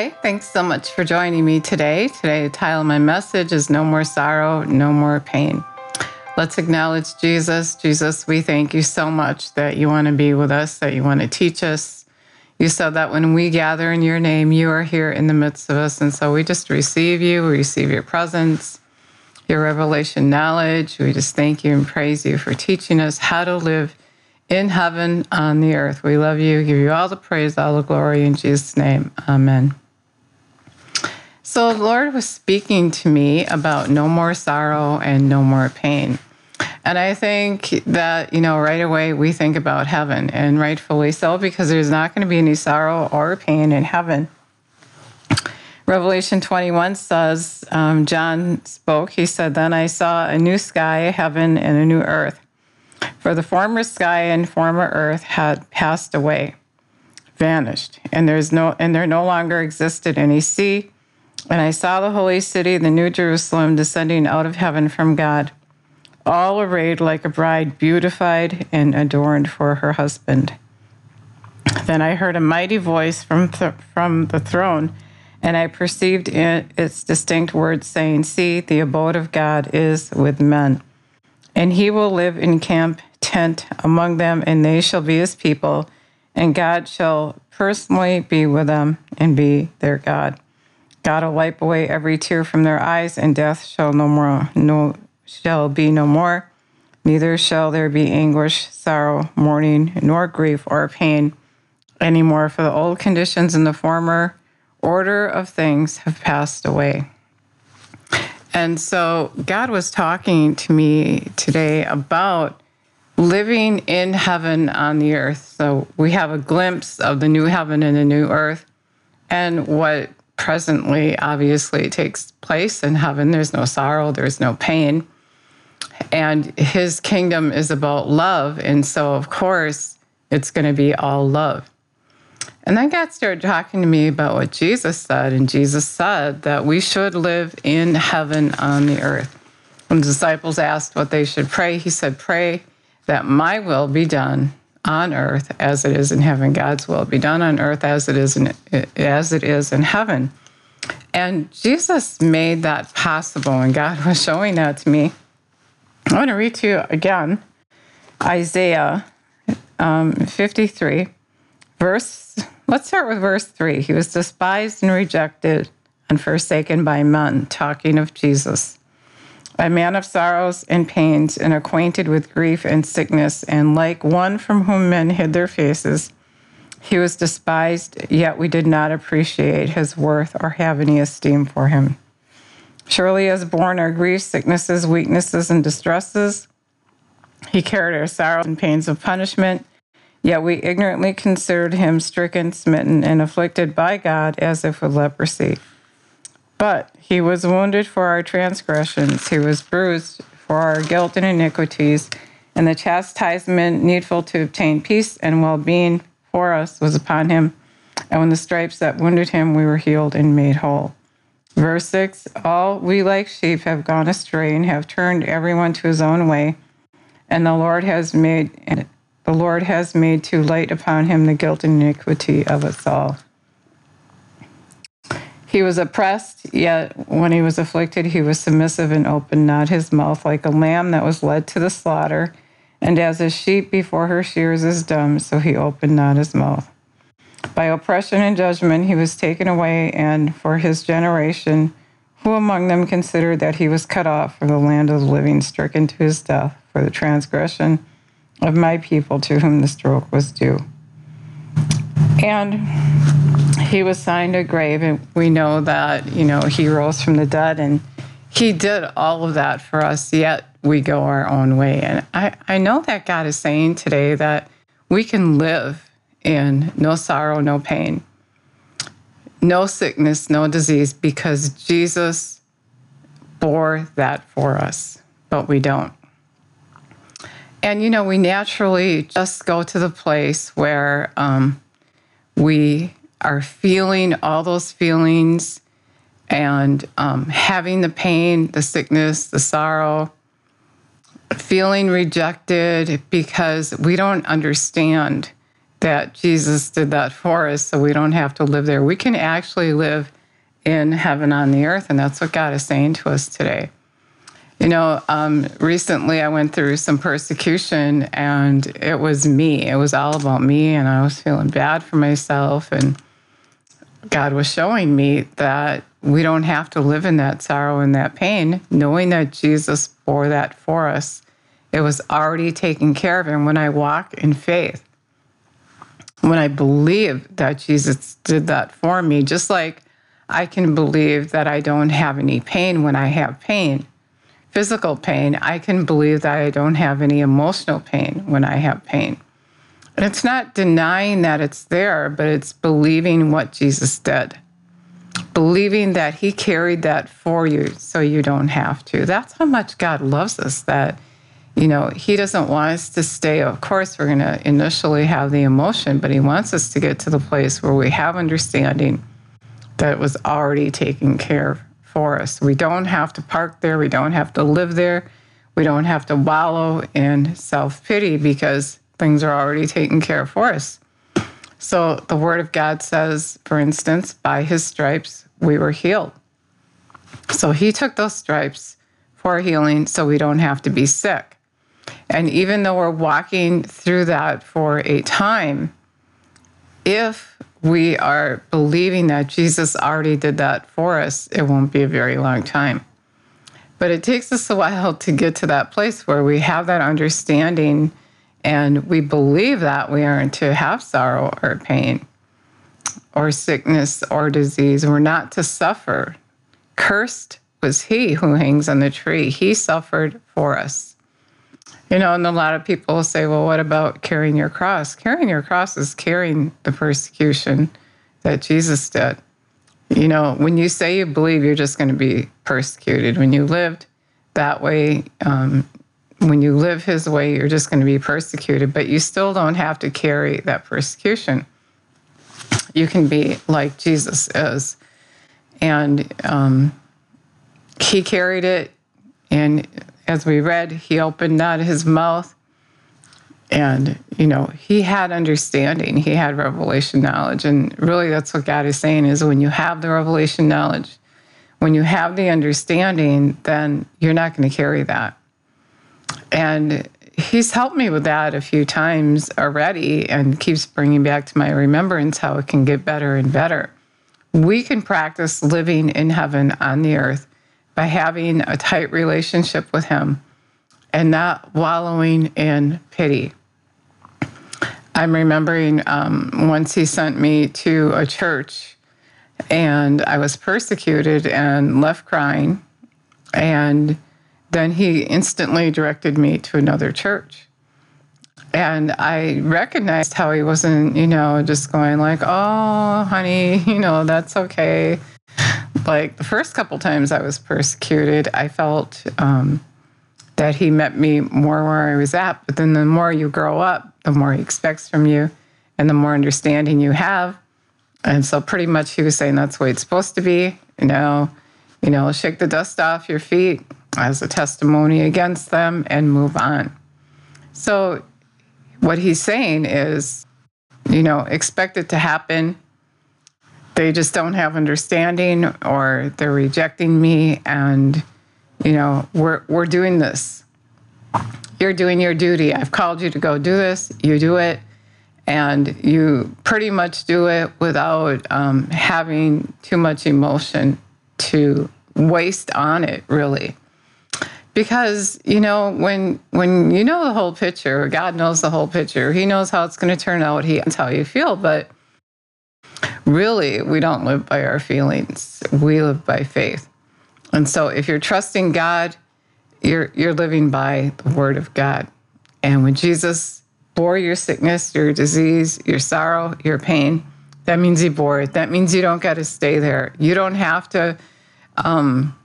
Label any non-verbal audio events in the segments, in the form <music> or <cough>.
Hi, thanks so much for joining me today. Today, the title of my message is No More Sorrow, No More Pain. Let's acknowledge Jesus. Jesus, we thank you so much that you want to be with us, that you want to teach us. You said that when we gather in your name, you are here in the midst of us. And so we just receive you, we receive your presence, your revelation knowledge. We just thank you and praise you for teaching us how to live in heaven on the earth. We love you, give you all the praise, all the glory in Jesus' name. Amen. So the Lord was speaking to me about no more sorrow and no more pain. And I think that, you know, right away we think about heaven, and rightfully so, because there's not going to be any sorrow or pain in heaven. Revelation 21 says, um, John spoke, he said, Then I saw a new sky, heaven, and a new earth. For the former sky and former earth had passed away, vanished, and there's no and there no longer existed any sea. And I saw the holy city, the new Jerusalem, descending out of heaven from God, all arrayed like a bride, beautified and adorned for her husband. Then I heard a mighty voice from th- from the throne, and I perceived its distinct words saying, "See, the abode of God is with men." And he will live in camp tent among them, and they shall be his people, and God shall personally be with them and be their God. God will wipe away every tear from their eyes, and death shall no more no shall be no more. Neither shall there be anguish, sorrow, mourning, nor grief or pain anymore, for the old conditions in the former order of things have passed away. And so God was talking to me today about living in heaven on the earth. So we have a glimpse of the new heaven and the new earth and what presently obviously takes place in heaven. There's no sorrow, there's no pain. And his kingdom is about love. And so, of course, it's going to be all love. And then God started talking to me about what Jesus said. And Jesus said that we should live in heaven on the earth. When the disciples asked what they should pray, he said, Pray that my will be done on earth as it is in heaven. God's will be done on earth as it is in, as it is in heaven. And Jesus made that possible, and God was showing that to me. I want to read to you again Isaiah um, 53, verse Let's start with verse three. He was despised and rejected and forsaken by men, talking of Jesus. A man of sorrows and pains, and acquainted with grief and sickness, and like one from whom men hid their faces. He was despised, yet we did not appreciate his worth or have any esteem for him. Surely, as borne our griefs, sicknesses, weaknesses, and distresses, he carried our sorrows and pains of punishment Yet we ignorantly considered him stricken, smitten, and afflicted by God as if with leprosy. But he was wounded for our transgressions, he was bruised for our guilt and iniquities, and the chastisement needful to obtain peace and well being for us was upon him. And when the stripes that wounded him, we were healed and made whole. Verse 6 All we like sheep have gone astray and have turned everyone to his own way, and the Lord has made the Lord has made to light upon him the guilt and iniquity of us all. He was oppressed, yet when he was afflicted, he was submissive and opened not his mouth like a lamb that was led to the slaughter. And as a sheep before her shears is dumb, so he opened not his mouth. By oppression and judgment he was taken away, and for his generation, who among them considered that he was cut off from the land of the living, stricken to his death for the transgression of my people to whom the stroke was due. And he was signed a grave, and we know that, you know, he rose from the dead and he did all of that for us, yet we go our own way. And I, I know that God is saying today that we can live in no sorrow, no pain, no sickness, no disease, because Jesus bore that for us, but we don't. And, you know, we naturally just go to the place where um, we are feeling all those feelings and um, having the pain, the sickness, the sorrow, feeling rejected because we don't understand that Jesus did that for us so we don't have to live there. We can actually live in heaven on the earth, and that's what God is saying to us today. You know, um, recently I went through some persecution and it was me. It was all about me, and I was feeling bad for myself. And God was showing me that we don't have to live in that sorrow and that pain, knowing that Jesus bore that for us. It was already taken care of. And when I walk in faith, when I believe that Jesus did that for me, just like I can believe that I don't have any pain when I have pain, physical pain, I can believe that I don't have any emotional pain when I have pain. It's not denying that it's there, but it's believing what Jesus did. Believing that he carried that for you so you don't have to. That's how much God loves us, that, you know, he doesn't want us to stay. Of course, we're going to initially have the emotion, but he wants us to get to the place where we have understanding that it was already taken care of for us. We don't have to park there. We don't have to live there. We don't have to wallow in self pity because things are already taken care of for us. So the Word of God says, for instance, by His stripes we were healed. So He took those stripes for healing so we don't have to be sick. And even though we're walking through that for a time, if we are believing that Jesus already did that for us, it won't be a very long time. But it takes us a while to get to that place where we have that understanding and we believe that we aren't to have sorrow or pain or sickness or disease. We're not to suffer. Cursed was he who hangs on the tree. He suffered for us. You know, and a lot of people say, well, what about carrying your cross? Carrying your cross is carrying the persecution that Jesus did. You know, when you say you believe, you're just going to be persecuted. When you lived that way, um, when you live his way, you're just going to be persecuted, but you still don't have to carry that persecution. You can be like Jesus is. And um, he carried it, and as we read, he opened not his mouth. And, you know, he had understanding, he had revelation knowledge. And really, that's what God is saying is when you have the revelation knowledge, when you have the understanding, then you're not going to carry that. And he's helped me with that a few times already and keeps bringing back to my remembrance how it can get better and better. We can practice living in heaven on the earth by having a tight relationship with Him and not wallowing in pity. I'm remembering um, once He sent me to a church and I was persecuted and left crying. And then He instantly directed me to another church. And I recognized how he wasn't, you know, just going like, oh, honey, <laughs> you know, that's okay like the first couple times I was persecuted, I felt um, that he met me more where I was at. But then the more you grow up, the more he expects from you and the more understanding you have. And so pretty much he was saying that's the way it's supposed to be. You know, you know, shake the dust off your feet as a testimony against them and move on. So what he's saying is, you know, expect it to happen. They just don't have understanding or they're rejecting me and you know we're we're doing this. You're doing your duty. I've called you to go do this. You do it. And you pretty much do it without um, having too much emotion to waste on it really because you know when when you know the whole picture god knows the whole picture he knows how it's going to turn out he knows how you feel but really, we don't live by our feelings. We live by faith. And so if you're trusting God, you're you're living by the word of God. And when Jesus bore your sickness, your disease, your sorrow, your pain, that means you it. That means you don't got to stay there. You don't have to um,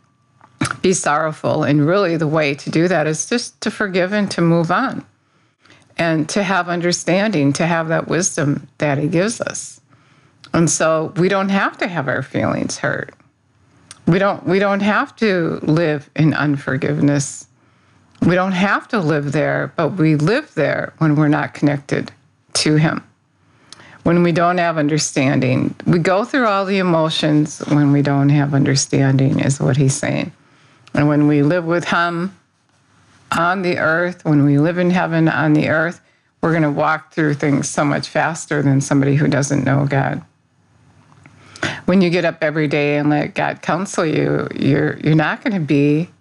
be sorrowful. And really, the way to do that is just to forgive and to move on and to have understanding, to have that wisdom that he gives us. And so we don't have to have our feelings hurt. We don't we don't have to live in unforgiveness. We don't have to live there, but we live there when we're not connected to him. When we don't have understanding. We go through all the emotions when we don't have understanding, is what he's saying. And when we live with him on the earth, when we live in heaven on the earth, we're going to walk through things so much faster than somebody who doesn't know God. When you get up every day and let God counsel you, you're you're not going to be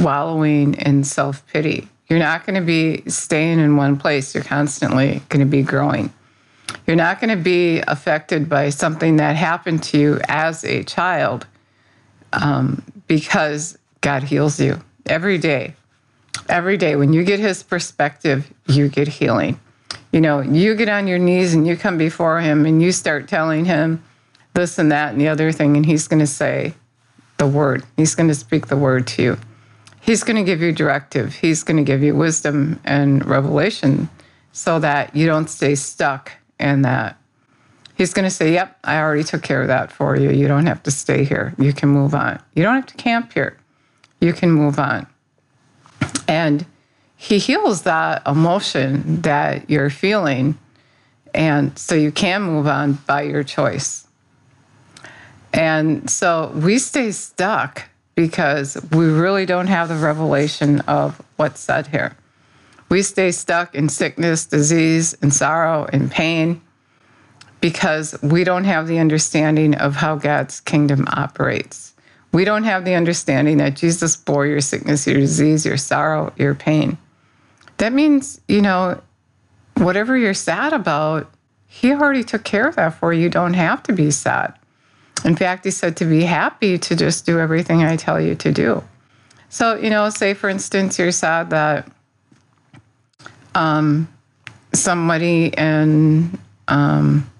wallowing in self-pity. You're not going to be staying in one place. You're constantly going to be growing. You're not going to be affected by something that happened to you as a child um, because God heals you every day. Every day, when you get His perspective, you get healing. You know, you get on your knees and you come before Him and you start telling Him this and that and the other thing, and He's going to say the word. He's going to speak the word to you. He's going to give you directive. He's going to give you wisdom and revelation so that you don't stay stuck in that. He's going to say, Yep, I already took care of that for you. You don't have to stay here. You can move on. You don't have to camp here. You can move on. And he heals that emotion that you're feeling. And so you can move on by your choice. And so we stay stuck because we really don't have the revelation of what's said here. We stay stuck in sickness, disease, and sorrow and pain because we don't have the understanding of how God's kingdom operates. We don't have the understanding that Jesus bore your sickness, your disease, your sorrow, your pain. That means, you know, whatever you're sad about, He already took care of that for you. You don't have to be sad. In fact, He said to be happy to just do everything I tell you to do. So, you know, say for instance, you're sad that um, somebody in um,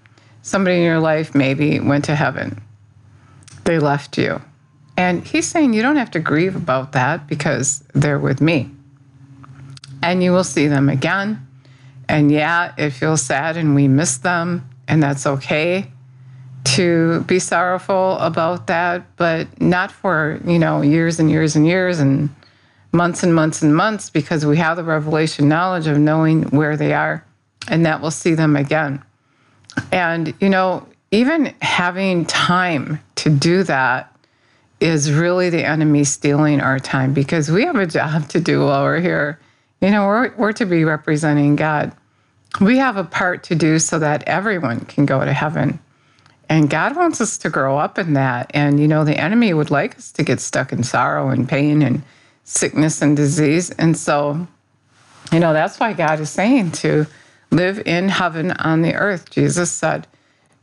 somebody in your life maybe went to heaven. They left you. And he's saying you don't have to grieve about that because they're with me. And you will see them again. And yeah, it feels sad and we miss them, and that's okay to be sorrowful about that, but not for, you know, years and years and years and months and months and months because we have the revelation knowledge of knowing where they are and that we'll see them again. And, you know, even having time to do that is really the enemy stealing our time because we have a job to do while we're here. You know, we're, we're to be representing God. We have a part to do so that everyone can go to heaven. And God wants us to grow up in that. And, you know, the enemy would like us to get stuck in sorrow and pain and sickness and disease. And so, you know, that's why God is saying to live in heaven on the earth. Jesus said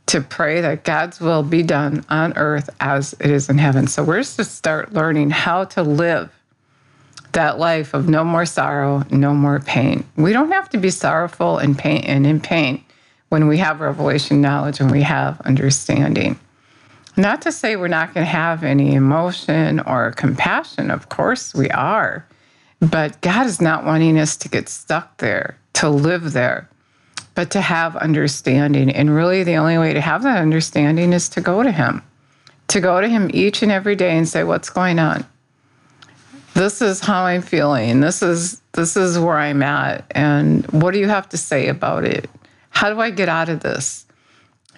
to pray that God's will be done on earth as it is in heaven. So we're just to start learning how to live that life of no more sorrow, no more pain. We don't have to be sorrowful and pain and in pain when we have revelation knowledge and we have understanding. Not to say we're not going to have any emotion or compassion. Of course we are. But God is not wanting us to get stuck there, to live there but to have understanding. And really, the only way to have that understanding is to go to Him, to go to Him each and every day and say, What's going on? This is how I'm feeling. This is this is where I'm at. And what do you have to say about it? How do I get out of this?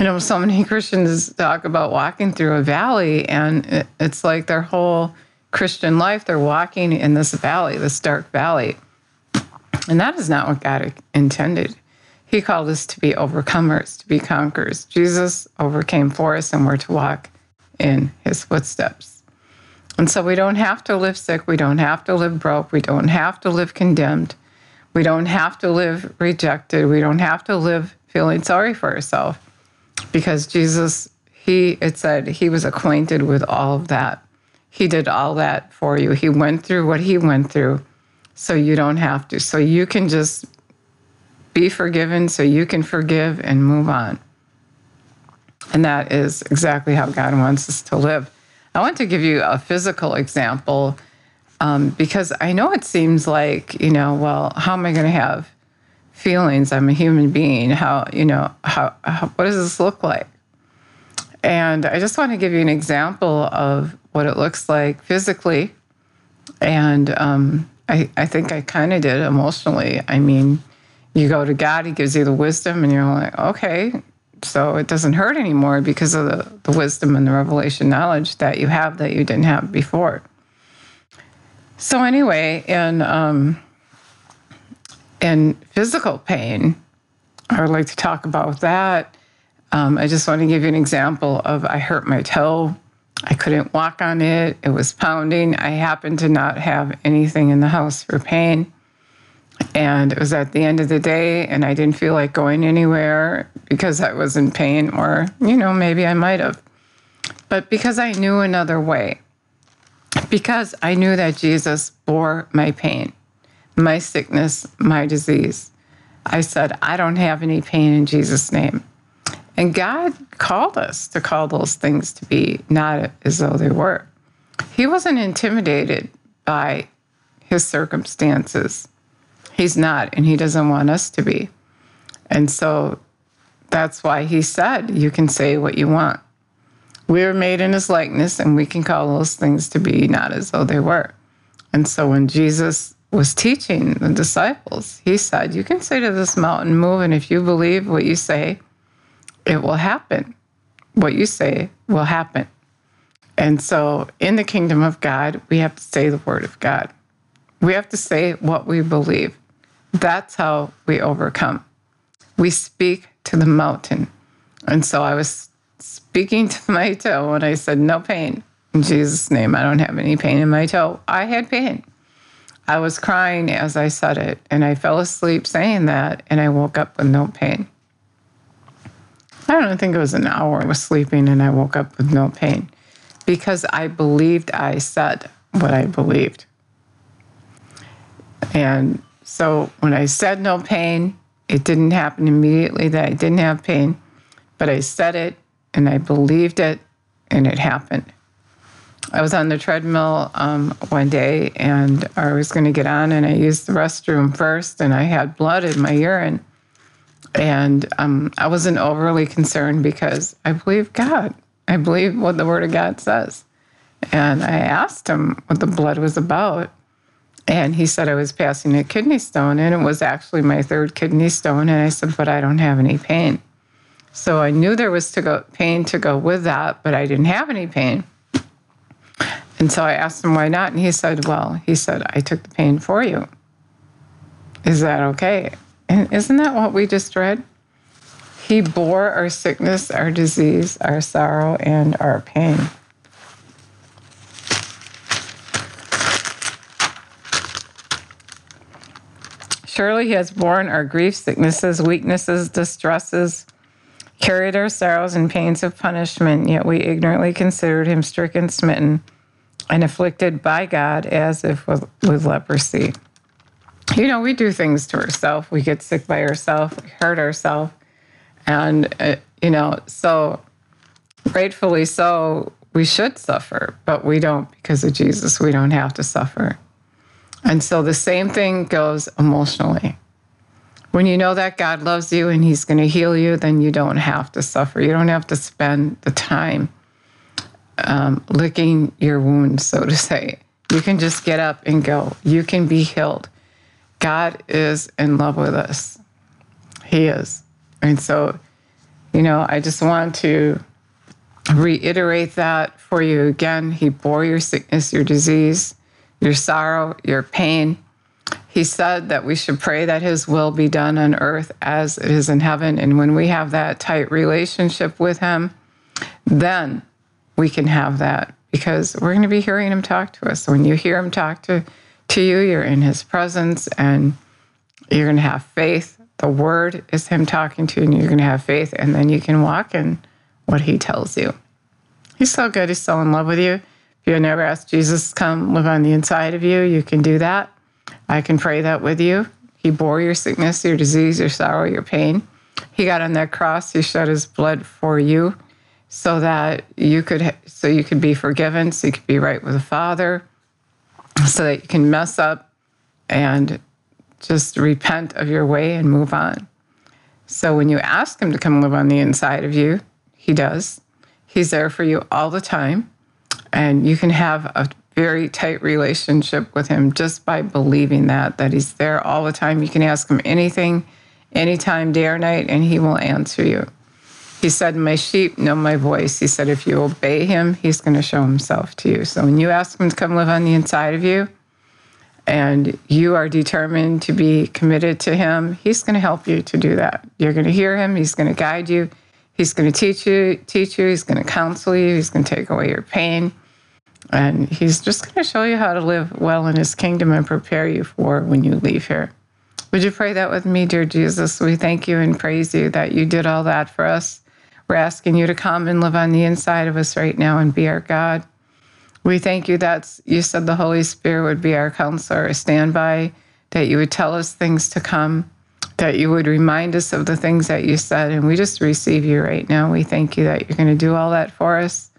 You know, so many <laughs> Christians talk about walking through a valley, and it's like their whole Christian life, they're walking in this valley, this dark valley. And that is not what God intended. He called us to be overcomers, to be conquerors. Jesus overcame for us, and we're to walk in his footsteps. And so we don't have to live sick. We don't have to live broke. We don't have to live condemned. We don't have to live rejected. We don't have to live feeling sorry for ourselves because Jesus, he, it said, he was acquainted with all of that. He did all that for you. He went through what he went through so you don't have to. So you can just be forgiven so you can forgive and move on. And that is exactly how God wants us to live. I want to give you a physical example um, because I know it seems like, you know, well, how am I going to have feelings? I'm a human being. How, you know, how, how, what does this look like? And I just want to give you an example of what it looks like physically. And um, I, I think I kind of did emotionally. I mean, you go to God, He gives you the wisdom, and you're like, okay, So it doesn't hurt anymore because of the, the wisdom and the revelation knowledge that you have that you didn't have before. So anyway, and um, in physical pain, I would like to talk about that. Um, I just want to give you an example of I hurt my toe. I couldn't walk on it. It was pounding. I happened to not have anything in the house for pain. And it was at the end of the day, and I didn't feel like going anywhere because I was in pain, or, you know, maybe I might have. But because I knew another way, because I knew that Jesus bore my pain, my sickness, my disease, I said, I don't have any pain in Jesus' name. And God called us to call those things to be not as though they were. He wasn't intimidated by his circumstances. He's not, and he doesn't want us to be. And so that's why he said, You can say what you want. We are made in his likeness, and we can call those things to be not as though they were. And so when Jesus was teaching the disciples, he said, You can say to this mountain, Move, and if you believe what you say, it will happen. What you say will happen. And so in the kingdom of God, we have to say the word of God. We have to say what we believe. That's how we overcome. We speak to the mountain. And so I was speaking <laughs> to my toe and I said, No pain. In Jesus' name, I don't have any pain in my toe. I had pain. I was crying as I said it, and I fell asleep saying that, and I woke up with no pain. I don't think it was an hour I was sleeping, and I woke up with no pain because I believed I said what I believed. And so when I said no pain, it didn't happen immediately that I didn't have pain, but I said it and I believed it and it happened. I was on the treadmill um, one day and I was going to get on and I used the restroom first and I had blood in my urine. And um, I wasn't overly concerned because I believe God. I believe what the Word of God says. And I asked him what the blood was about. And he said I was passing a kidney stone, and it was actually my third kidney stone. And I said, But I don't have any pain. So I knew there was to go, pain to go with that, but I didn't have any pain. And so I asked him why not. And he said, Well, he said, I took the pain for you. Is that okay? And isn't that what we just read? He bore our sickness, our disease, our sorrow, and our pain. Surely he has borne our griefs, sicknesses, weaknesses, distresses, carried our sorrows and pains of punishment, yet we ignorantly considered him stricken, smitten, and afflicted by God as if with, with leprosy. You know, we do things to ourselves. We get sick by ourselves, hurt ourselves. And, uh, you know, so rightfully so, we should suffer, but we don't because of Jesus. We don't have to suffer. And so the same thing goes emotionally. When you know that God loves you and He's going to heal you, then you don't have to suffer. You don't have to spend the time um, licking your wounds, so to say. You can just get up and go. You can be healed. God is in love with us. He is. And so, you know, I just want to reiterate that for you again. He bore your sickness, your disease, your sorrow, your pain. He said that we should pray that His will be done on earth as it is in heaven. And when we have that tight relationship with Him, then we can have that because we're going to be hearing Him talk to us. When you hear Him talk to, to you, you're in His presence and you're going to have faith. The Word is Him talking to you, and you're going to have faith, and then you can walk in what He tells you. He's so good. He's so in love with you. If you never asked Jesus to come live on the inside of you, you can do that. I can pray that with you. He bore your sickness, your disease, your sorrow, your pain. He got on that cross. He shed his blood for you so that you could so you could be forgiven, so you could be right with the Father, so that you can mess up and just repent of your way and move on. So when you ask him to come live on the inside of you, he does. He's there for you all the time. And you can have a very tight relationship with him just by believing that, that he's there all the time. You can ask him anything, anytime, day or night, and he will answer you. He said, My sheep know my voice. He said, If you obey him, he's going to show himself to you. So when you ask him to come live on the inside of you, and you are determined to be committed to him, he's going to help you to do that. You're going to hear him, he's going to guide you, he's going to teach you, teach you, he's going to counsel you, he's going to take away your pain. And he's just going to show you how to live well in his kingdom and prepare you for when you leave here. Would you pray that with me, dear Jesus? We thank you and praise you that you did all that for us. We're asking you to come and live on the inside of us right now and be our God. We thank you that you said the Holy Spirit would be our counselor, a standby, that you would tell us things to come, that you would remind us of the things that you said. And we just receive you right now. We thank you that you're going to do all that for us.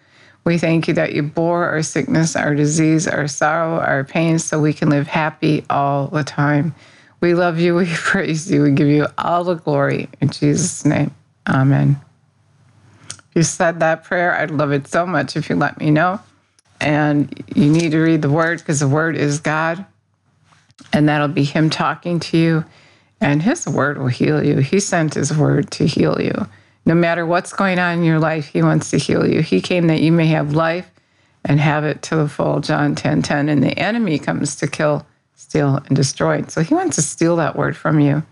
We thank you that you bore our sickness, our disease, our sorrow, our pain, so we can live happy all the time. We love you. <laughs> We praise you. We give you all the glory. In Jesus' name, amen. You said that prayer, I'd love it so much if you let me know. And you need to read the word because the word is God. And that'll be Him talking to you. And His word will heal you. He sent His word to heal you. No matter what's going on in your life, He wants to heal you. He came that you may have life and have it to the full. John 10 10. And the enemy comes to kill, steal, and destroy. So He wants to steal that word from you.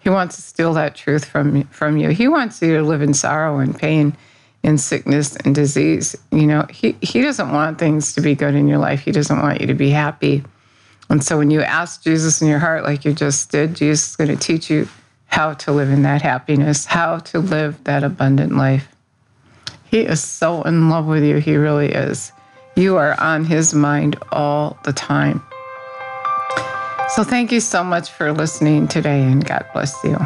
He wants to steal that truth from, from you. He wants you to live in sorrow and pain in sickness and disease. You know, he, he doesn't want things to be good in your life. He doesn't want you to be happy. And so when you ask Jesus in your heart, like you just did, Jesus is going to teach you how to live in that happiness, how to live that abundant life. He is so in love with you. He really is. You are on his mind all the time. So thank you so much for listening today, and God bless you.